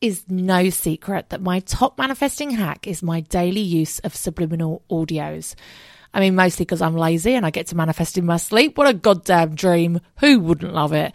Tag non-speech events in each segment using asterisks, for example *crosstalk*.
Is no secret that my top manifesting hack is my daily use of subliminal audios. I mean, mostly because I'm lazy and I get to manifest in my sleep. What a goddamn dream. Who wouldn't love it?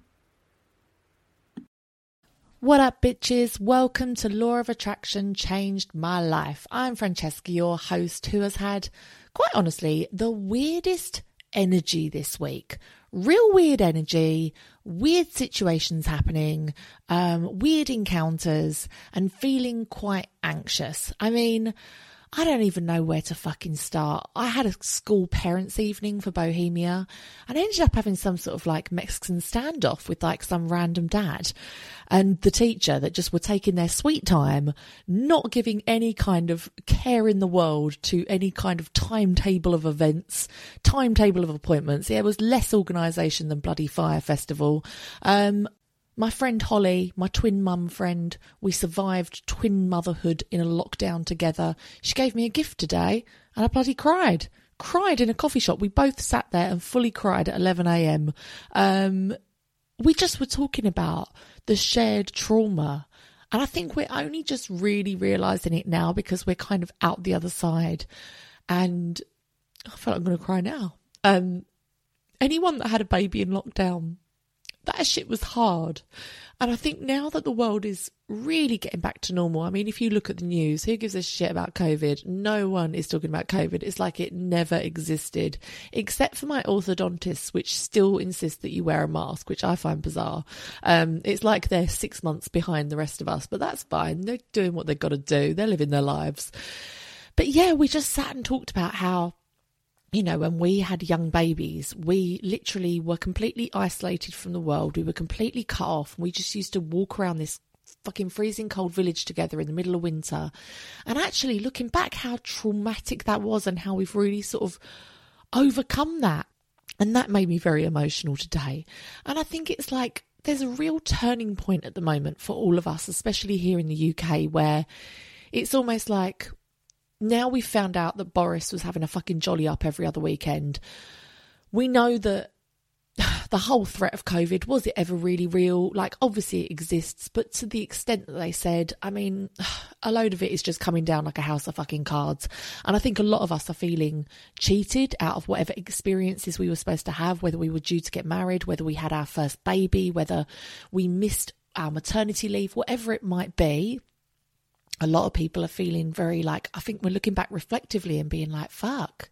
What up, bitches? Welcome to Law of Attraction Changed My Life. I'm Francesca, your host, who has had, quite honestly, the weirdest energy this week. Real weird energy, weird situations happening, um, weird encounters, and feeling quite anxious. I mean, I don't even know where to fucking start. I had a school parents' evening for Bohemia and ended up having some sort of like Mexican standoff with like some random dad and the teacher that just were taking their sweet time, not giving any kind of care in the world to any kind of timetable of events, timetable of appointments. Yeah, it was less organisation than bloody Fyre Festival. Um, my friend Holly, my twin mum friend, we survived twin motherhood in a lockdown together. She gave me a gift today and I bloody cried. Cried in a coffee shop. We both sat there and fully cried at 11am. Um, we just were talking about the shared trauma. And I think we're only just really realizing it now because we're kind of out the other side. And I feel like I'm going to cry now. Um, anyone that had a baby in lockdown that shit was hard. And I think now that the world is really getting back to normal, I mean, if you look at the news, who gives a shit about COVID? No one is talking about COVID. It's like it never existed, except for my orthodontists, which still insist that you wear a mask, which I find bizarre. Um, it's like they're six months behind the rest of us, but that's fine. They're doing what they've got to do, they're living their lives. But yeah, we just sat and talked about how you know, when we had young babies, we literally were completely isolated from the world. We were completely cut off. We just used to walk around this fucking freezing cold village together in the middle of winter. And actually, looking back, how traumatic that was and how we've really sort of overcome that. And that made me very emotional today. And I think it's like there's a real turning point at the moment for all of us, especially here in the UK, where it's almost like now we found out that Boris was having a fucking jolly up every other weekend. We know that *sighs* the whole threat of COVID was it ever really real? Like, obviously it exists, but to the extent that they said, I mean, *sighs* a load of it is just coming down like a house of fucking cards. And I think a lot of us are feeling cheated out of whatever experiences we were supposed to have, whether we were due to get married, whether we had our first baby, whether we missed our maternity leave, whatever it might be a lot of people are feeling very like, I think we're looking back reflectively and being like, fuck,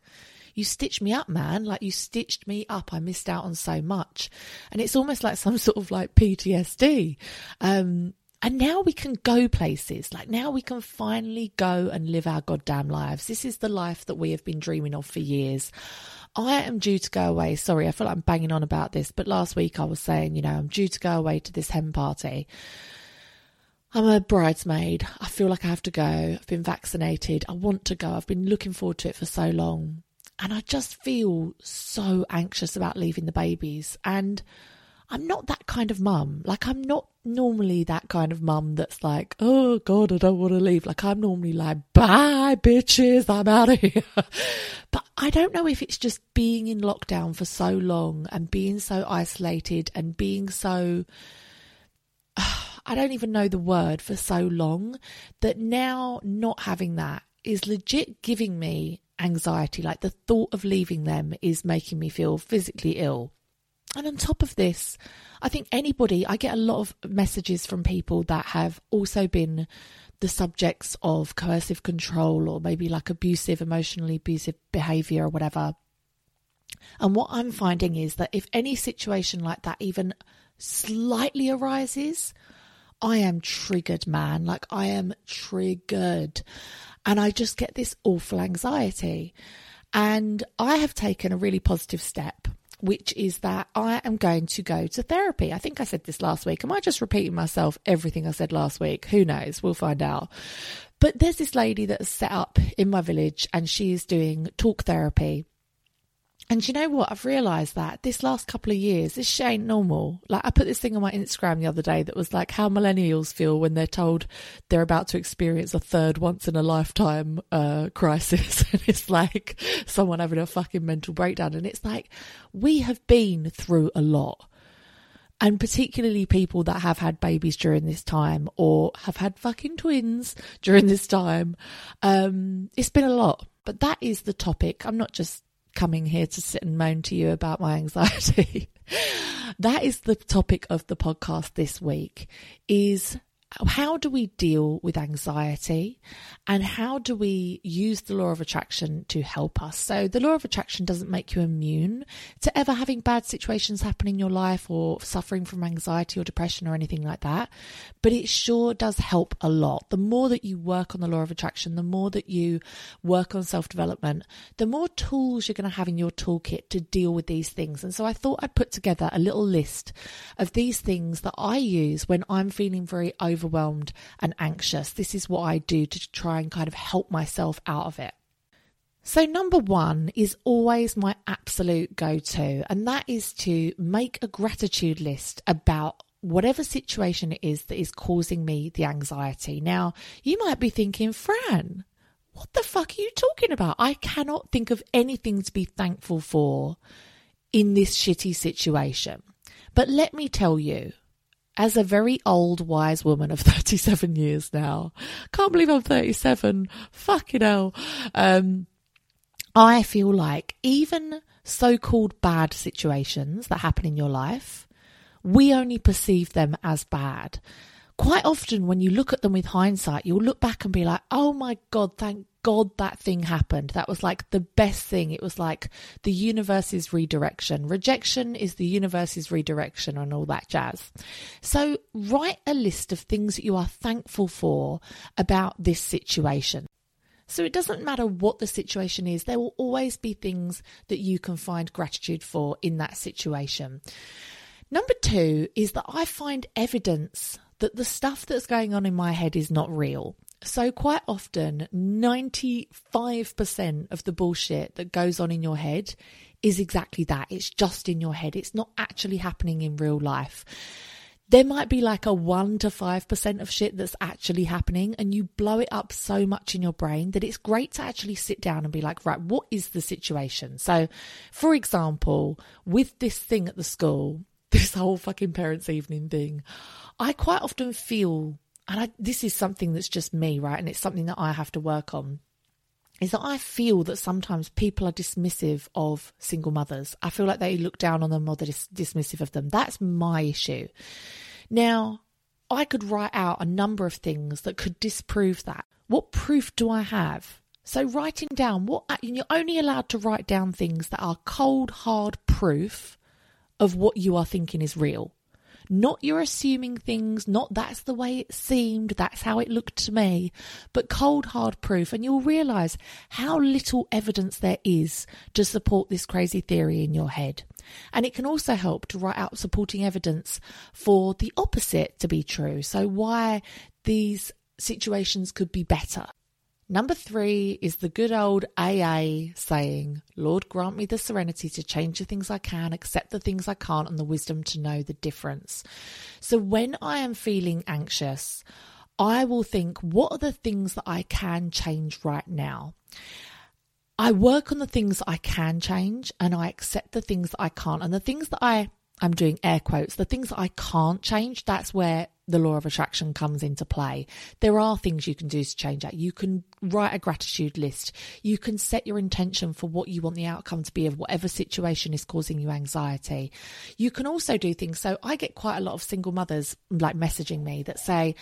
you stitched me up, man. Like you stitched me up. I missed out on so much. And it's almost like some *laughs* sort of like PTSD. Um, and now we can go places. Like now we can finally go and live our goddamn lives. This is the life that we have been dreaming of for years. I am due to go away. Sorry, I feel like I'm banging on about this, but last week I was saying, you know, I'm due to go away to this hen party. I'm a bridesmaid. I feel like I have to go. I've been vaccinated. I want to go. I've been looking forward to it for so long. And I just feel so anxious about leaving the babies. And I'm not that kind of mum. Like, I'm not normally that kind of mum that's like, oh God, I don't want to leave. Like, I'm normally like, bye, bitches, I'm out of *laughs* here. but I don't know if it's just being in lockdown for so long and being so isolated and being so I don't even know the word for so long that now not having that is legit giving me anxiety. Like the thought of leaving them is making me feel physically ill. And on top of this, I think anybody, I get a lot of messages from people that have also been the subjects of coercive control or maybe like abusive, emotionally abusive behavior or whatever. And what I'm finding is that if any situation like that even slightly arises, I am triggered, man. Like I am triggered. And I just get this awful anxiety. And I have taken a really positive step, which is that I am going to go to therapy. I think I said this last week. Am I just repeating myself everything I said last week? Who knows? We'll find out. But there's this lady that is set up in my village and she's doing talk therapy and you know what? I've realised that this last couple of years, this shit ain't normal. Like, I put this thing on my Instagram the other day that was like how millennials feel when they're told they're about to experience a third once in a lifetime uh, crisis. *laughs* and it's like someone having a fucking mental breakdown. And it's like, we have been through a lot. And particularly people that have had babies during this time or have had fucking twins during this time. Um, it's been a lot. But that is the topic. I'm not just coming here to sit and moan to you about my anxiety. *laughs* that is the topic of the podcast this week is how do we deal with anxiety and how do we use the law of attraction to help us? So, the law of attraction doesn't make you immune to ever having bad situations happen in your life or suffering from anxiety or depression or anything like that, but it sure does help a lot. The more that you work on the law of attraction, the more that you work on self development, the more tools you're going to have in your toolkit to deal with these things. And so, I thought I'd put together a little list of these things that I use when I'm feeling very overwhelmed overwhelmed and anxious. This is what I do to try and kind of help myself out of it. So, number one is always my absolute go to, and that is to make a gratitude list about whatever situation it is that is causing me the anxiety. Now, you might be thinking, Fran, what the fuck are you talking about? I cannot think of anything to be thankful for in this shitty situation. But let me tell you, as a very old, wise woman of *laughs* 37 years now, can't believe I'm 37. Fucking hell. Um, I feel like even so called bad situations that happen in your life, we only perceive them as bad. Quite often, when you look at them with hindsight, you'll look back and be like, oh my God, thank God that thing happened. That was like the best thing. It was like the universe's redirection. Rejection is the universe's redirection and all that jazz. So write a list of things that you are thankful for about this situation. So it doesn't matter what the situation is, there will always be things that you can find gratitude for in that situation. Number two is that I find evidence that the stuff that's going on in my head is not real. So, quite often, 95% of the bullshit that goes on in your head is exactly that. It's just in your head, it's not actually happening in real life. there might be like a 1 to 5% of shit that's actually happening and you blow it up so much in your brain that it's great to actually sit down and be like right what is the situation so for example with this thing at the school *laughs* this whole fucking parents evening thing i quite often feel and I, this is something that's just me right and it's something that i have to work on is that I feel that sometimes people are dismissive of single mothers. I feel like they look down on them or they're dis- dismissive of them. That's my issue. Now, I could write out a number of things that could disprove that. What proof do I have? So, writing down what uh, you're only allowed to write down things that are cold, hard proof of what you are thinking is real. Not you're assuming things, not that's the way it seemed, that's how it looked to me, but cold, hard proof. And you'll realize how little evidence there is to support this crazy theory in your head. And it can also help to write out supporting evidence for the opposite to be true. So, why these situations could be better. Number three is the good old AA saying, Lord, grant me the serenity to change the things I can, accept the things I can't, and the wisdom to know the difference. So when I am feeling anxious, I will think, what are the things that I can change right now? I work on the things I can change and I accept the things that I can't. And the things that I, I'm doing air quotes, the things that I can't change, that's where the law of attraction comes into play. There are things you can do to change that. You can write a gratitude list. You can set your intention for what you want the outcome to be of whatever situation is causing you anxiety. You can also do things. So I get quite a lot of single mothers like messaging me that say,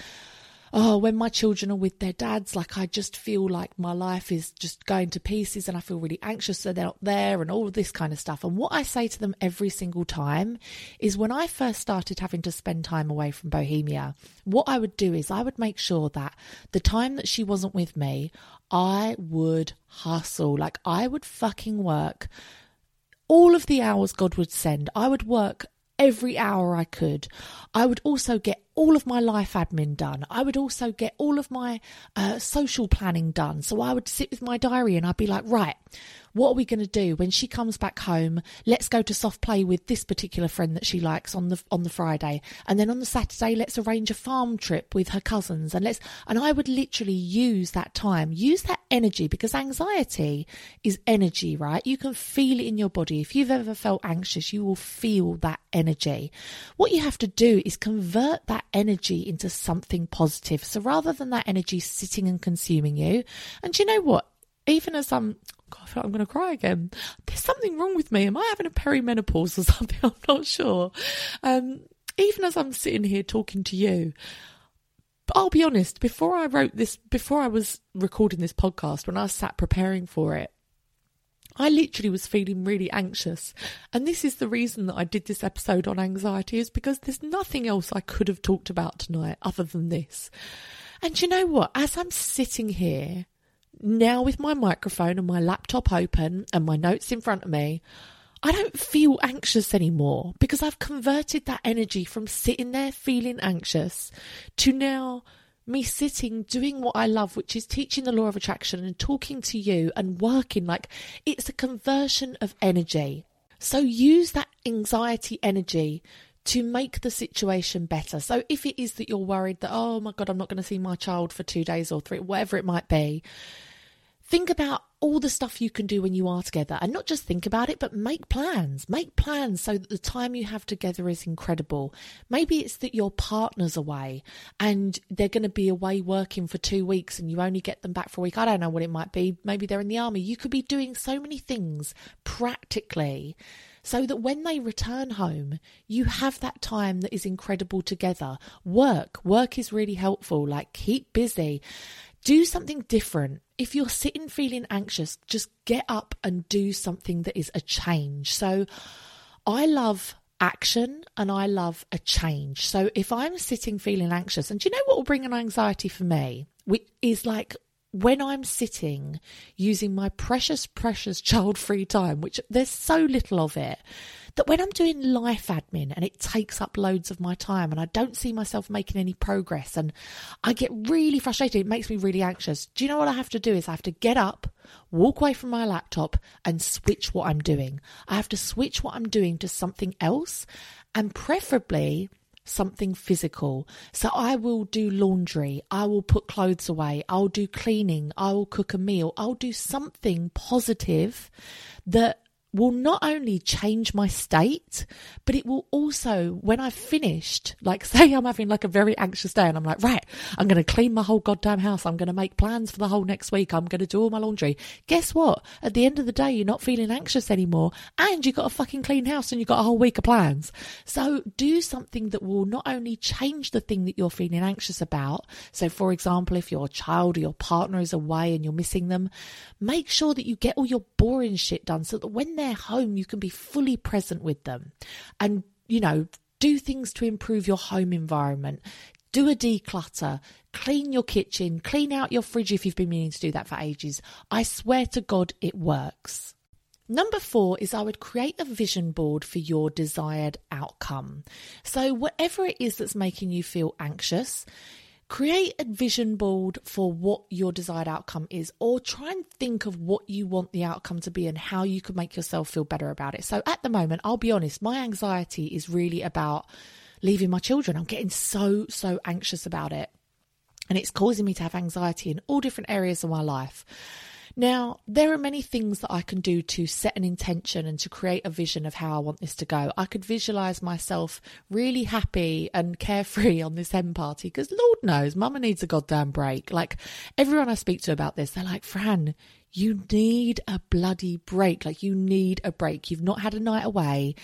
oh, when my children are with their dads, like I just feel like my life is just going to pieces and I feel really anxious that they're not there and all of this kind of stuff. And what I say to them every single time is when I first started having to spend time away from Bohemia, what I would do is I would make sure that the time that she wasn't with me, I would hustle. Like I would fucking work all of the hours God would send. I would work every hour I could. I would also get all of my life admin done. I would also get all of my uh, social planning done. So I would sit with my diary and I'd be like, right, what are we going to do when she comes back home? Let's go to soft play with this particular friend that she likes on the on the Friday, and then on the Saturday, let's arrange a farm trip with her cousins, and let's. And I would literally use that time, use that energy because anxiety is energy, right? You can feel it in your body. If you've ever felt anxious, you will feel that energy. What you have to do is convert that energy into something positive. So rather than that energy sitting and consuming you, and you know what? Even as I'm God, I feel like I'm going to cry again. There's something wrong with me. Am I having a perimenopause or *laughs* something? I'm not sure. Um, even as I'm sitting here talking to you, I'll be honest, before I wrote this, before I was recording this podcast, when I sat preparing for it, I literally was feeling really anxious. And this is the reason that I did this episode on anxiety is because there's nothing else I could have talked about tonight other than this. And you know what? As I'm sitting here now with my microphone and my laptop open and my notes in front of me, I don't feel anxious anymore because I've converted that energy from sitting there feeling anxious to now me sitting doing what I love, which is teaching the law of attraction and talking to you and working. Like it's a conversion of energy. So use that anxiety energy to make the situation better. So if it is that you're worried that, oh my God, I'm not going to see my child for two days or three, whatever it might be, think about all the stuff you can do when you are together and not just think about it, but make plans. Make plans so that the time you have together is incredible. Maybe it's that your partner's away and they're going to be away working for two weeks and you only get them back for a week. I don't know what it might be. Maybe they're in the army. You could be doing so many things practically so that when they return home, you have that time that is incredible together. Work, work is really helpful. Like keep busy. Do something different. If you're sitting feeling anxious, just get up and do something that is a change. So I love action and I love a change. So if I'm sitting feeling anxious, and do you know what will bring an anxiety for me? Which is like when I'm sitting using my precious, precious *laughs* child free time, which there's so little of it, that when I'm doing life admin and it takes up loads of my time and I don't see myself making any progress and I get really frustrated, it makes me really anxious. Do you know what I have to do? Is I have to get up, walk away from my laptop and switch what I'm doing. I have to switch what I'm doing to something else and preferably something physical. So I will do laundry, I will put clothes away, I'll do cleaning, I will cook a meal, I'll do something positive that will not only change my state, but it will also, when I've finished, like *laughs* say I'm having like a very anxious day and I'm like, right, I'm going to clean my whole goddamn house. I'm going to make plans for the whole next week. I'm going to do all my laundry. Guess what? At the end of the day, you're not feeling anxious anymore and you've got a fucking clean house and you've got a whole week of plans. So do something that will not only change the thing that you're feeling anxious about. So for example, if your child or your partner is away and you're missing them, make sure that you get all your boring shit done so that when they're their home, you can be fully present with them and, you know, do things to improve your home environment. Do a declutter, clean your kitchen, clean out your fridge if you've been meaning to do that for ages. I swear to God, it works. Number four is I would create a vision board for your desired outcome. So, whatever it is that's making you feel anxious, create a vision board for what your desired outcome is, or try and think of what you want the outcome to be and how you could make yourself feel better about it. So at the moment, I'll be honest, my anxiety is really about leaving my children. I'm getting so, so anxious about it. And it's causing me to have anxiety in all different areas of my life. Now, there are many things that I can do to set an intention and to create a vision of how I want this to go. I could visualize myself really happy and carefree *laughs* on this hen party because Lord knows, Mama needs a goddamn break. Like everyone I speak to about this, they're like, Fran, you need a bloody break. Like, you need a break. You've not had a night away.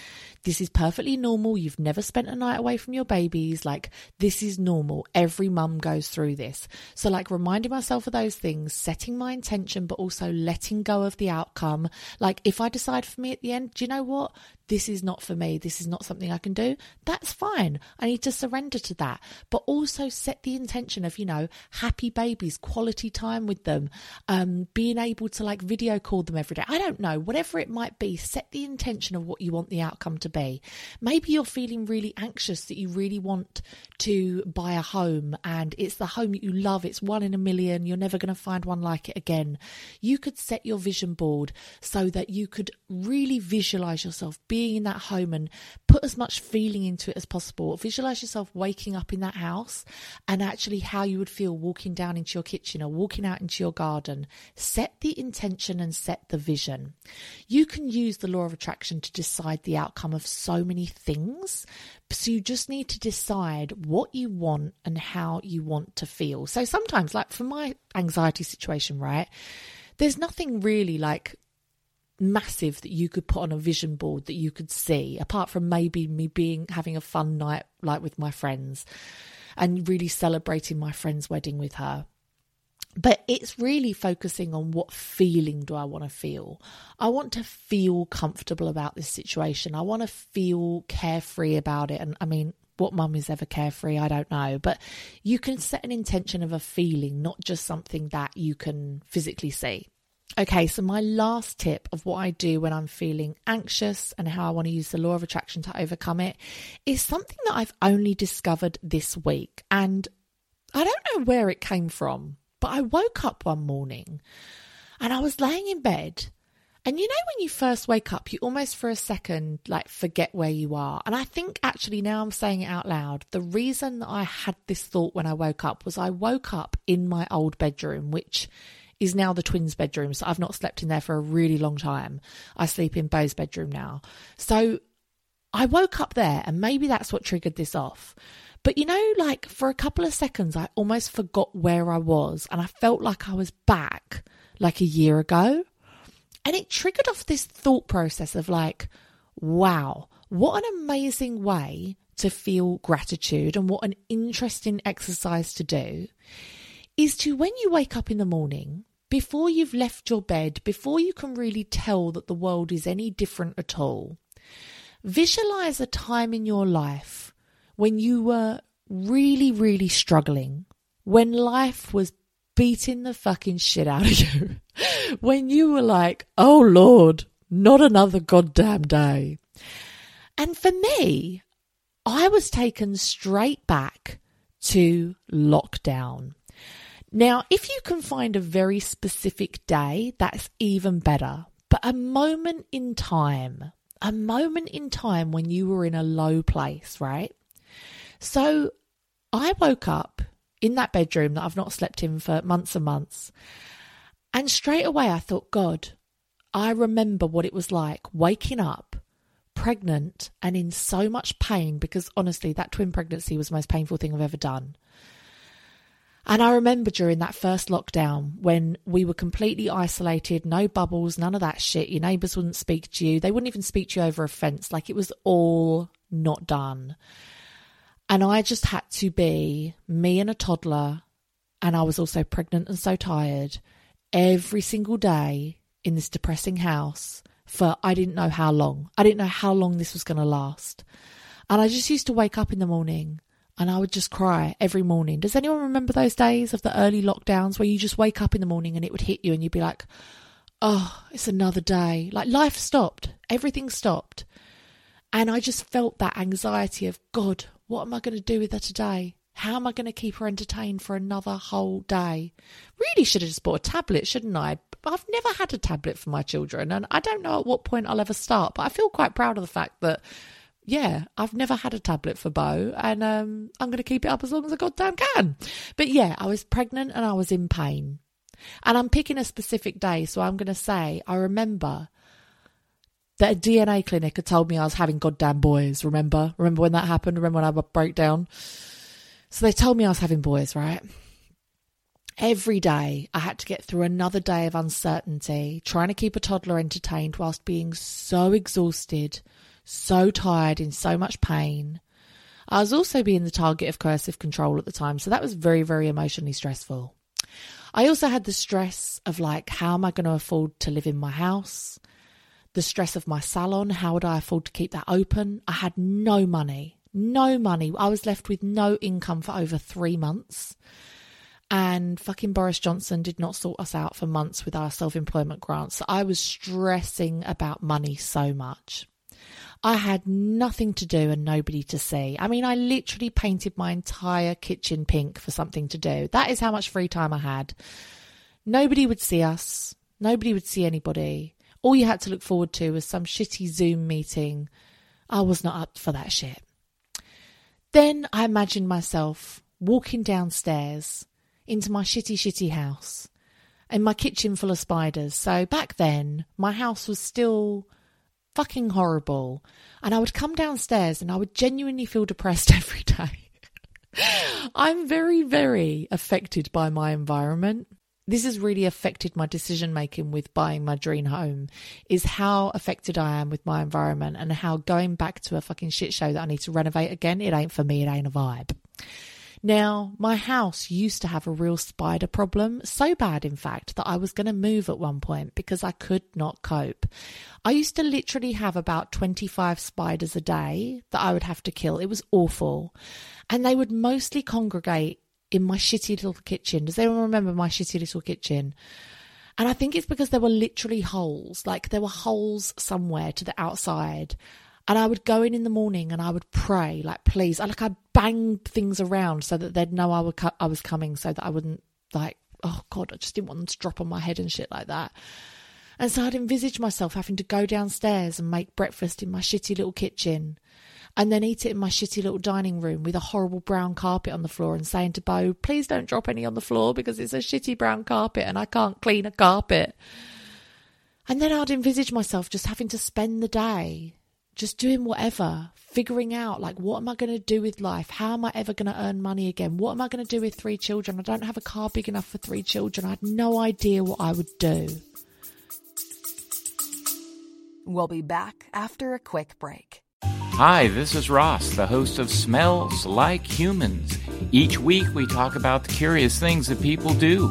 This is perfectly normal. You've never spent a night away from your babies. Like, this is normal. Every mum goes through this. So, like, reminding myself of those things, setting my intention, but also letting go of the outcome. Like, if I decide for me at the end, do you know what? This is not for me, this is not something I can do, that's fine. I need to surrender to that. But also set the intention of, you know, happy babies, quality time with them, um, being able to like video call them every day. I don't know, whatever it might be, set the intention of what you want the outcome to be. Maybe you're feeling really anxious that you really want to buy a home and it's the home that you love, it's one in a million, you're never going to find one like it again. You could set your vision board so that you could really visualize yourself being in that home and put as much feeling into it as possible. Visualize yourself waking up in that house and actually how you would feel walking down into your kitchen or walking out into your garden. Set the intention and set the vision. You can use the law of attraction to decide the outcome of so many things. So you just need to decide what you want and how you want to feel. So sometimes, like for my anxiety situation, right? There's nothing really like massive that you could put on a vision board that you could see apart from maybe me being having a fun night like with my friends and really celebrating my friend's wedding with her but it's really focusing on what feeling do I want to feel. I want to feel comfortable about this situation. I want to feel carefree about it. And I mean, what mum is ever carefree, I don't know. But you can set an intention of a feeling, not just something that you can physically see. Okay, so my last tip of what I do when I'm feeling anxious and how I want to use the law of attraction to overcome it is something that I've only discovered this week. And I don't know where it came from, but I woke up one morning and I was laying in bed. And you know, when you first wake up, you almost for a second like forget where you are. And I think actually now I'm saying it out loud. The reason that I had this thought when I woke up was I woke up in my old bedroom, which is now the twins' bedroom. So I've not slept in there for a really long time. I sleep in Bo's bedroom now. So I woke up there, and maybe that's what triggered this off. But you know, like for a couple of seconds, I almost forgot where I was, and I felt like I was back like a year ago. And it triggered off this thought process of like, wow, what an amazing way to feel gratitude, and what an interesting exercise to do is to when you wake up in the morning, before you've left your bed, before you can really tell that the world is any different at all, visualize a time in your life when you were really, really struggling, when life was beating the fucking shit out of *laughs* you, when you were like, oh Lord, not another goddamn day. And for me, I was taken straight back to lockdown. Now, if you can find a very specific day, that's even better. But a moment in time, a moment in time when you were in a low place, right? So I woke up in that bedroom that I've not slept in for months and months. And straight away I thought, God, I remember what it was like waking up pregnant and in so much pain because honestly, that twin pregnancy was the most painful thing I've ever done. And I remember during that first lockdown when we were completely isolated, no bubbles, none of that shit. Your neighbours wouldn't speak to you. They wouldn't even speak to you over a fence. Like it was all not done. And I just had to be me and a toddler. And I was also pregnant and so tired every single day in this depressing house for I didn't know how long. I didn't know how long this was going to last. And I just used to wake up in the morning and I would just cry every morning. Does anyone remember those days of the early lockdowns where you just wake up in the morning and it would hit you and you'd be like, oh, it's another day. Like life stopped, everything stopped. And I just felt that anxiety of, God, what am I going to do with her today? How am I going to keep her entertained for another whole day? Really should have just bought a tablet, shouldn't I? I've never had a tablet for my children, and I don't know at what point I'll ever start, but I feel quite proud of the fact that yeah, I've never had a tablet for Bo, and um, I'm going to keep it up as long as I goddamn can. But yeah, I was pregnant and I was in pain. And I'm picking a specific day, so I'm going to say I remember that a DNA clinic had told me I was having goddamn boys. Remember? Remember when that happened? Remember when I broke down? So they told me I was having boys, right? Every day I had to get through another day of uncertainty, trying to keep a toddler entertained whilst being so exhausted so tired, in so much pain. I was also being the target of coercive control at the time, so that was very, very emotionally stressful. I also had the stress of like, how am I going to afford to live in my house? The stress of my salon, how would I afford to keep that open? I had no money, no money. I was left with no income for over three months. And fucking Boris Johnson did not sort us out for months with our self employment grants. So I was stressing about money so much. I had nothing to do and nobody to see. I mean, I literally painted my entire kitchen pink for something to do. That is how much free time I had. Nobody would see us, nobody would see anybody. All you had to look forward to was some shitty Zoom meeting. I was not up for that shit. Then I imagined myself walking downstairs into my shitty, shitty house in my kitchen full of spiders. So back then, my house was still fucking horrible. And I would come downstairs and I would genuinely feel depressed *laughs* every day. I'm very, very affected by my environment. This has really affected my decision making with buying my dream home is how affected I am with my environment and how going back to a fucking shit show that I need to renovate again, it ain't for me, it ain't a vibe. Now, my house used to have a real spider problem, so bad, in fact, that I was going to move at one point because I could not cope. I used to literally have about 25 spiders a day that I would have to kill. It was awful. And they would mostly congregate in my shitty little kitchen. Does anyone remember my shitty little kitchen? And I think it's because there were literally holes, like there were holes somewhere to the outside. And I would go in in the morning and I would pray, like, please. I like I banged things around so that they'd know I would I was coming, so that I wouldn't like, oh God, I just didn't want them to drop on my head and shit like that. And so I'd envisage myself having to go downstairs and make breakfast in my shitty little kitchen, and then eat it in my shitty little dining room with a horrible brown carpet on the floor, and saying to Bo, please don't drop any on the floor because it's a shitty brown carpet and I can't clean a carpet. And then I'd envisage myself just having to spend the day just doing whatever, figuring out like what am I going to do with life? How am I ever going to earn money again? What am I going to do with three children? I don't have a car big enough for three children. I had no idea what I would do. We'll be back after a quick break. Hi, this is Ross, the host of Smells Like Humans. Each week we talk about the curious things that people do.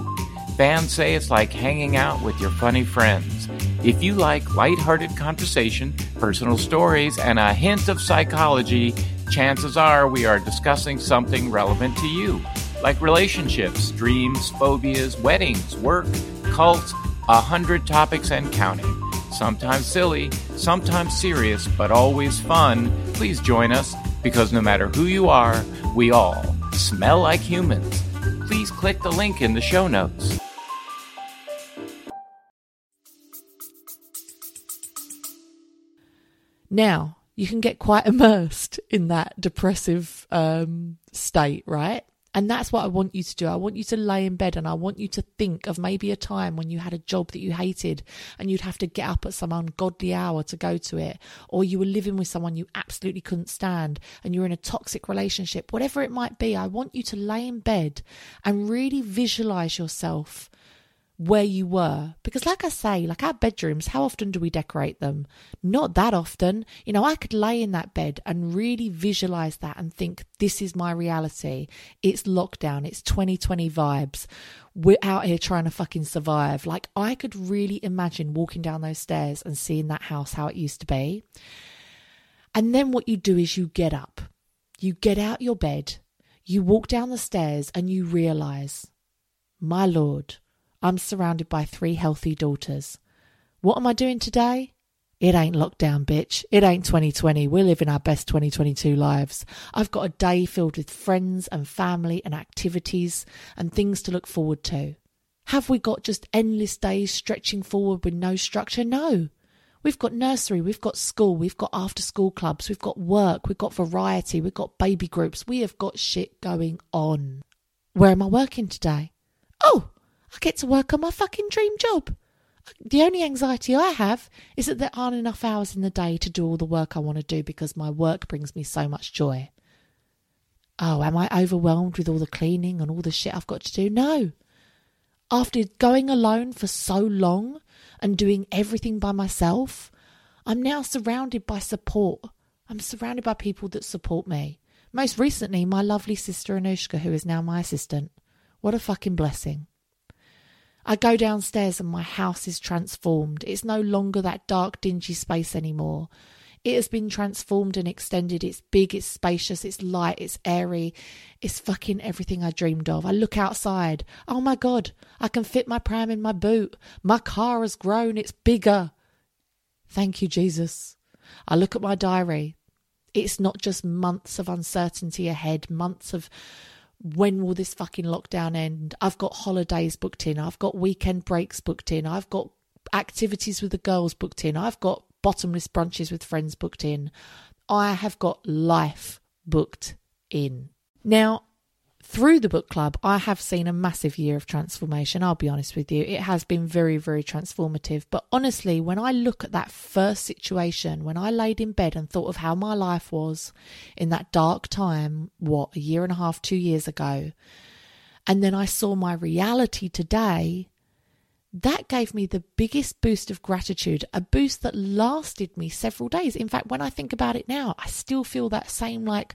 Fans say it's like hanging out with your funny friends. If you like lighthearted conversation, personal stories, and a hint of psychology, chances are we are discussing something relevant to you, like relationships, dreams, phobias, weddings, work, cults, a hundred topics and counting. Sometimes silly, sometimes serious, but always fun. Please join us because no matter who you are, we all smell like humans. Please click the link in the show notes. Now, you can get quite *laughs* immersed in that depressive um, state, right? And that's what I want you to do. I want you to lay in bed and I want you to think of maybe a time when you had a job that you hated and you'd have to get up at some ungodly hour to go to it, or you were living with someone you absolutely couldn't stand and you're in a toxic relationship, whatever it might be. I want you to lay in bed and really visualize yourself where you were. Because, like I say, like our bedrooms, how often do we decorate them? Not that often. You know, I could lay in that bed and really visualize that and think, this is my reality. It's lockdown, it's 2020 vibes. We're out here trying to fucking survive. Like, I could really imagine walking down those stairs and seeing that house how it used to be. And then what you do is you get up, you get out your bed, you walk down the stairs, and you realize, my lord I'm surrounded by three healthy daughters. What am I doing today? It ain't lockdown, bitch. It ain't 2020. We're living our best 2022 lives. I've got a day filled with friends and family and activities and things to look forward to. Have we got just endless days stretching forward with no structure? No. We've got nursery, we've got school, we've got after school clubs, we've got work, we've got variety, we've got baby groups. We have got shit going on. Where am I working today? Oh, I get to work on my fucking dream job. The only anxiety I have is that there aren't enough hours in the day to do all the work I want to do because my work brings me so much joy. Oh, am I overwhelmed with all the cleaning and all the shit I've got to do? No. After going alone for so long and doing everything by myself, I'm now surrounded by support. I'm surrounded by people that support me. Most recently, my lovely sister Anushka, who is now my assistant. What a fucking blessing. I go downstairs and my house is transformed. It's no longer that dark, dingy space anymore. It has been transformed and extended. It's big, it's spacious, it's light, it's airy. It's fucking everything I dreamed of. I look outside. Oh my God, I can fit my pram in my boot. My car has grown, it's bigger. Thank you, Jesus. I look at my diary. It's not just months of uncertainty ahead, months of when will this fucking lockdown end? I've got holidays booked in. I've got weekend breaks booked in. I've got activities with the girls booked in. I've got bottomless brunches with friends booked in. I have got life booked in. Now, through the book club, I have seen a massive year of transformation. I'll be honest with you. It has been very, very transformative. But honestly, when I look at that first situation, when I laid in bed and thought of how my life was in that dark time, what, a year and a half, two years ago, and then I saw my reality today, that gave me the biggest boost of gratitude, a boost that lasted me several days. In fact, when I think about it now, I still feel that same like,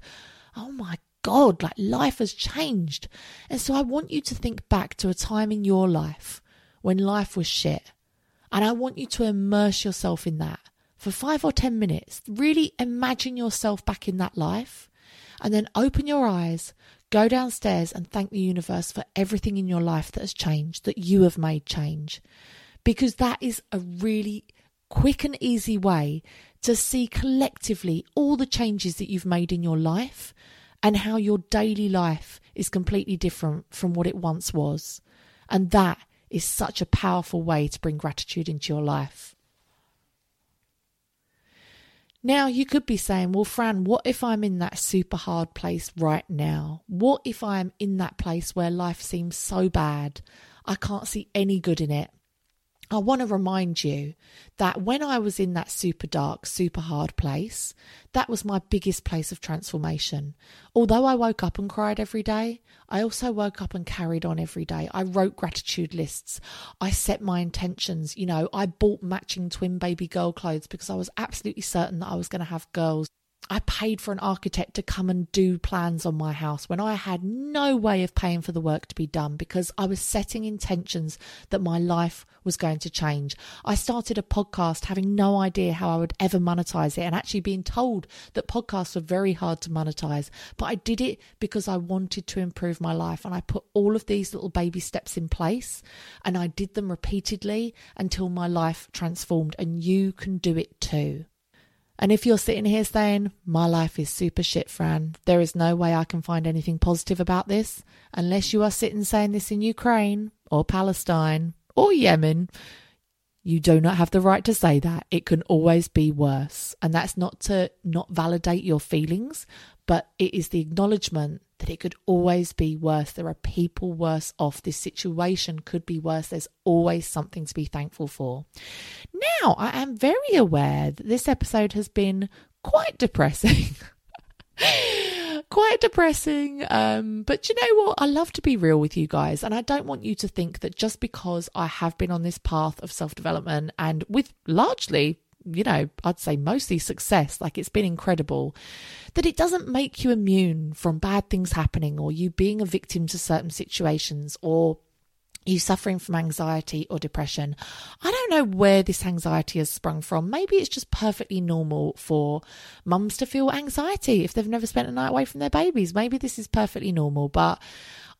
oh my God, like life has changed. And so I want you to think back to a time in your life when life was shit. And I want you to immerse yourself in that for five or 10 minutes. Really imagine yourself back in that life. And then open your eyes, go downstairs and thank the universe for everything in your life that has changed, that you have made change. Because that is a really quick and easy way to see collectively all the changes that you've made in your life and how your daily life is completely different from what it once was. And that is such a powerful way to bring gratitude into your life. Now, you could be saying, well, Fran, what if I'm in that super hard place right now? What if I'm in that place where life seems so bad? I can't see any good in it. I want to remind you that when I was in that super dark, super hard place, that was my biggest place of transformation. Although I woke up and cried every day, I also woke up and carried on every day. I wrote gratitude lists. I set my intentions. You know, I bought matching twin baby girl clothes because I was absolutely certain that I was going to have girls. I paid for an architect to come and do plans on my house when I had no way of paying for the work to be done because I was setting intentions that my life was going to change. I started a podcast having no idea how I would ever monetize it and actually being told that podcasts are very hard to monetize. But I did it because I wanted to improve my life and I put all of these little baby steps in place and I did them repeatedly until my life transformed. And you can do it too. And if you're sitting here saying, My life is super shit, Fran, there is no way I can find anything positive about this, unless you are sitting saying this in Ukraine or Palestine or Yemen, You do not have the right to say that. It can always be worse. And that's not to not validate your feelings, but it is the acknowledgement that it could always be worse. There are people worse off. This situation could be worse. There's always something to be thankful for. Now, I am very aware that this episode has been quite depressing. *laughs* quite depressing. Um, but you know what? I love to be real with you guys. And I don't want you to think that just because I have been on this path of self development and with largely, you know, I'd say mostly success, like it's been incredible, that it doesn't make you immune from bad things happening or you being a victim to certain situations or you suffering from anxiety or depression. I don't know where this anxiety has sprung from. Maybe it's just perfectly normal for mums to feel anxiety if they've never spent a night away from their babies. Maybe this is perfectly normal, but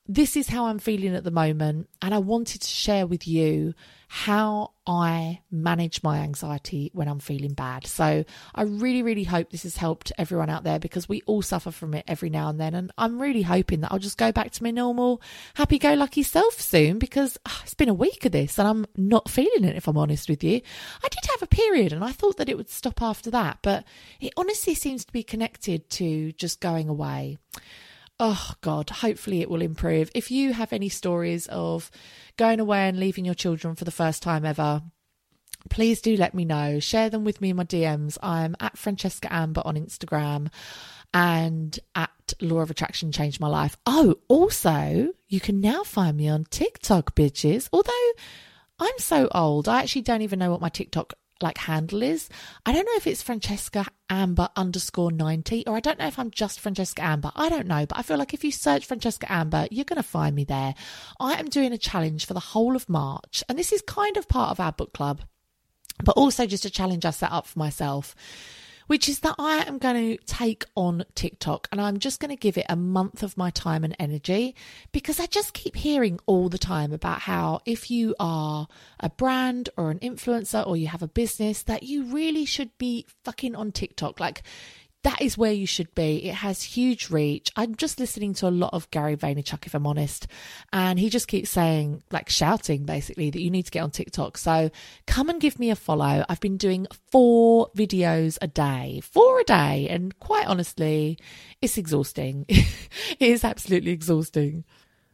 this is how I'm feeling at the moment. And I wanted to share with you how I manage my anxiety when I'm feeling bad. So I really, really hope this has helped everyone out there because we all suffer from it every now and then. And I'm really hoping that I'll just go back to my normal happy go lucky self soon because oh, it's been a week of this and I'm not feeling it, if I'm honest with you. I did have a period and I thought that it would stop after that, but it honestly seems to be connected to just going away oh God, hopefully it will improve. If you have any stories of going away and leaving your children for the first time ever, please do let me know. Share them with me in my DMs. I'm at Francesca Amber on Instagram and at Law of Attraction Changed My Life. Oh, also, you can now find me on TikTok, bitches. Although I'm so old, I actually don't even know what my TikTok like handle is. I don't know if it's Francesca Amber underscore 90 or I don't know if I'm just Francesca Amber. I don't know, but I feel like if you search Francesca Amber, you're going to find me there. I am doing a challenge for the whole of March, and this is kind of part of our book club, but also just a challenge I set up for myself which is that I am going to take on TikTok and I'm just going to give it a month of my time and energy because I just keep hearing all the time about how if you are a brand or an influencer or you have a business, that you really should be fucking on TikTok. Like, that is where you should be. It has huge reach. I'm just listening to a lot of Gary Vaynerchuk, if I'm honest, and he just keeps saying, like shouting basically, that you need to get on TikTok. So come and give me a follow. I've been doing four videos a day, four a day, and quite honestly, it's exhausting. *laughs* it is absolutely exhausting.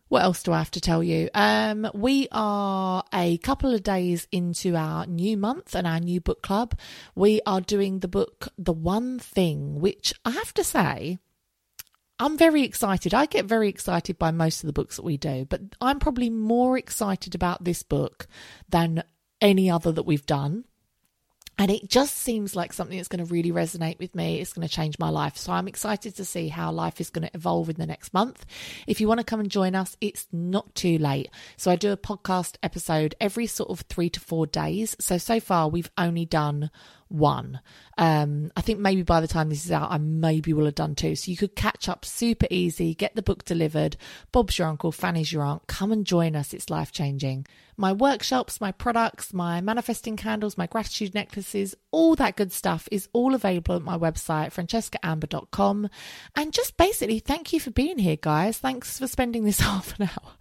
What else do I have to tell you? Um, we are a couple of days into our new month and our new book club. We are doing the book The One Thing, which I have to say, I'm very excited. I get very excited by most of the books that we do, but I'm probably more excited about this book than any other that we've done and it just seems like something that's going to really resonate with me. It's going to change my life. So I'm excited to see how life is going to evolve in the next month. If you want to come and join us, it's not too late. So I do a podcast episode every sort of three to four days. So, so far we've only done one. Um, I think maybe by the time this is out, I maybe will have done two. So you could catch up super easy, get the book delivered. Bob's your uncle, Fanny's your aunt. Come and join us. It's life changing. My workshops, my products, my manifesting candles, my gratitude necklaces, all that good stuff is all available at my website, francescaamber.com. And just basically, thank you for being here, guys. Thanks for spending this *laughs* half an hour.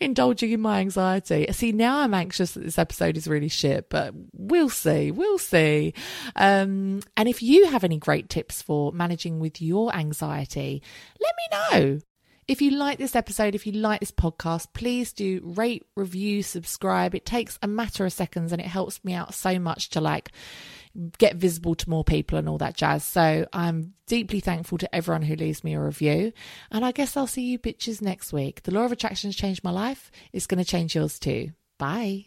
indulging in my anxiety. See, now I'm anxious that this episode is really shit, but we'll see. We'll see. Um, and if you have any great tips for managing with your anxiety, let me know. If you like this episode, if you like this podcast, please do rate, review, subscribe. It takes a matter of seconds and it helps me out so much to like get visible to more people and all that jazz. So I'm deeply thankful to everyone who leaves me a review. And I guess I'll see you bitches next week. The law of attraction has changed my life. It's going to change yours too. Bye.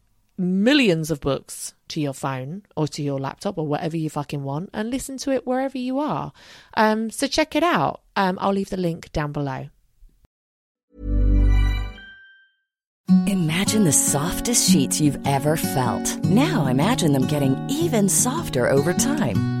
millions of books to your phone or to your laptop or whatever you fucking want and listen to it wherever you are. Um, so check it out. Um, I'll leave the link down below. Imagine the softest sheets you've ever felt. Now imagine them getting even softer over time.